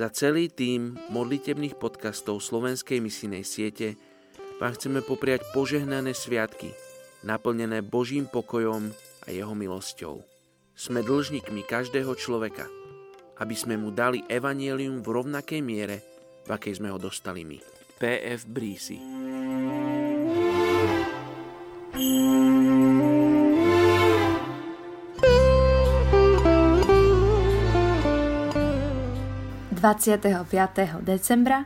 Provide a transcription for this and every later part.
Za celý tým modlitebných podcastov Slovenskej misijnej siete vám chceme popriať požehnané sviatky, naplnené Božím pokojom a jeho milosťou. Sme dlžníkmi každého človeka, aby sme mu dali evanielium v rovnakej miere, v akej sme ho dostali my. P.F. Brísi 25. decembra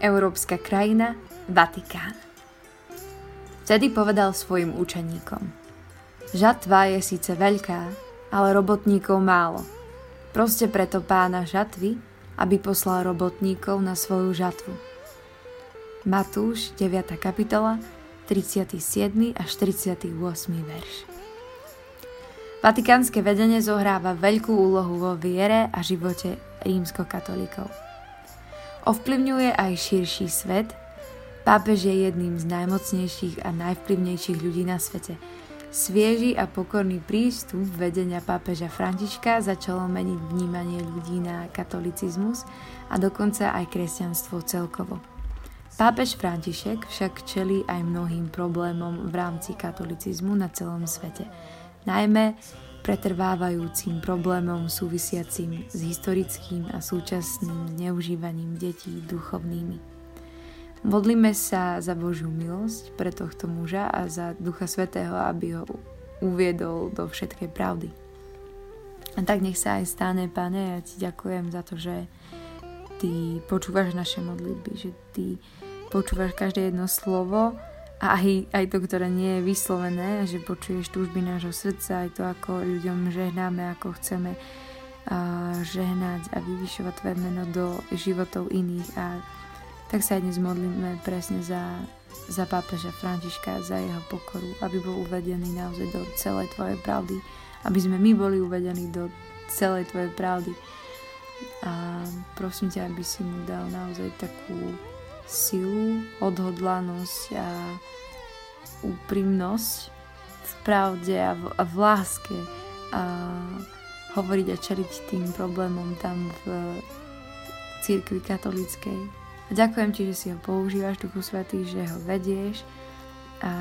Európska krajina Vatikán. Vtedy povedal svojim učeníkom Žatva je síce veľká, ale robotníkov málo. Proste preto pána žatvy, aby poslal robotníkov na svoju žatvu. Matúš 9. kapitola 37. až 38. verš. Vatikánske vedenie zohráva veľkú úlohu vo viere a živote rímskokatolíkov. Ovplyvňuje aj širší svet. Pápež je jedným z najmocnejších a najvplyvnejších ľudí na svete. Svieži a pokorný prístup vedenia pápeža Františka začalo meniť vnímanie ľudí na katolicizmus a dokonca aj kresťanstvo celkovo. Pápež František však čelí aj mnohým problémom v rámci katolicizmu na celom svete. Najmä pretrvávajúcim problémom súvisiacim s historickým a súčasným zneužívaním detí duchovnými. Modlíme sa za Božiu milosť pre tohto muža a za Ducha Svetého, aby ho uviedol do všetkej pravdy. A tak nech sa aj stane, Pane, ja ti ďakujem za to, že ty počúvaš naše modlitby, že ty počúvaš každé jedno slovo, a aj, aj to, ktoré nie je vyslovené, že počuješ túžby nášho srdca, aj to, ako ľuďom žehnáme, ako chceme uh, žehnať a vyvyšovať tvoje meno do životov iných a tak sa aj dnes modlíme presne za, za pápeža Františka, za jeho pokoru, aby bol uvedený naozaj do celej tvojej pravdy, aby sme my boli uvedení do celej tvojej pravdy. A prosím ťa, aby si mu dal naozaj takú silu, odhodlanosť a úprimnosť v pravde a v, a v láske a hovoriť a čeliť tým problémom tam v církvi katolíckej. A ďakujem ti, že si ho používaš, Duchu Svetý, že ho vedieš a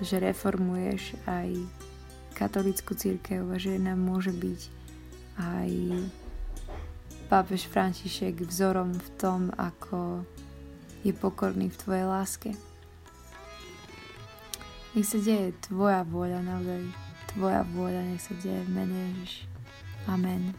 že reformuješ aj katolickú církev a že nám môže byť aj pápež František vzorom v tom, ako je pokorný v Tvojej láske. Nech sa deje Tvoja vôľa, naozaj Tvoja vôľa, nech sa deje v mene Ježiš. Amen.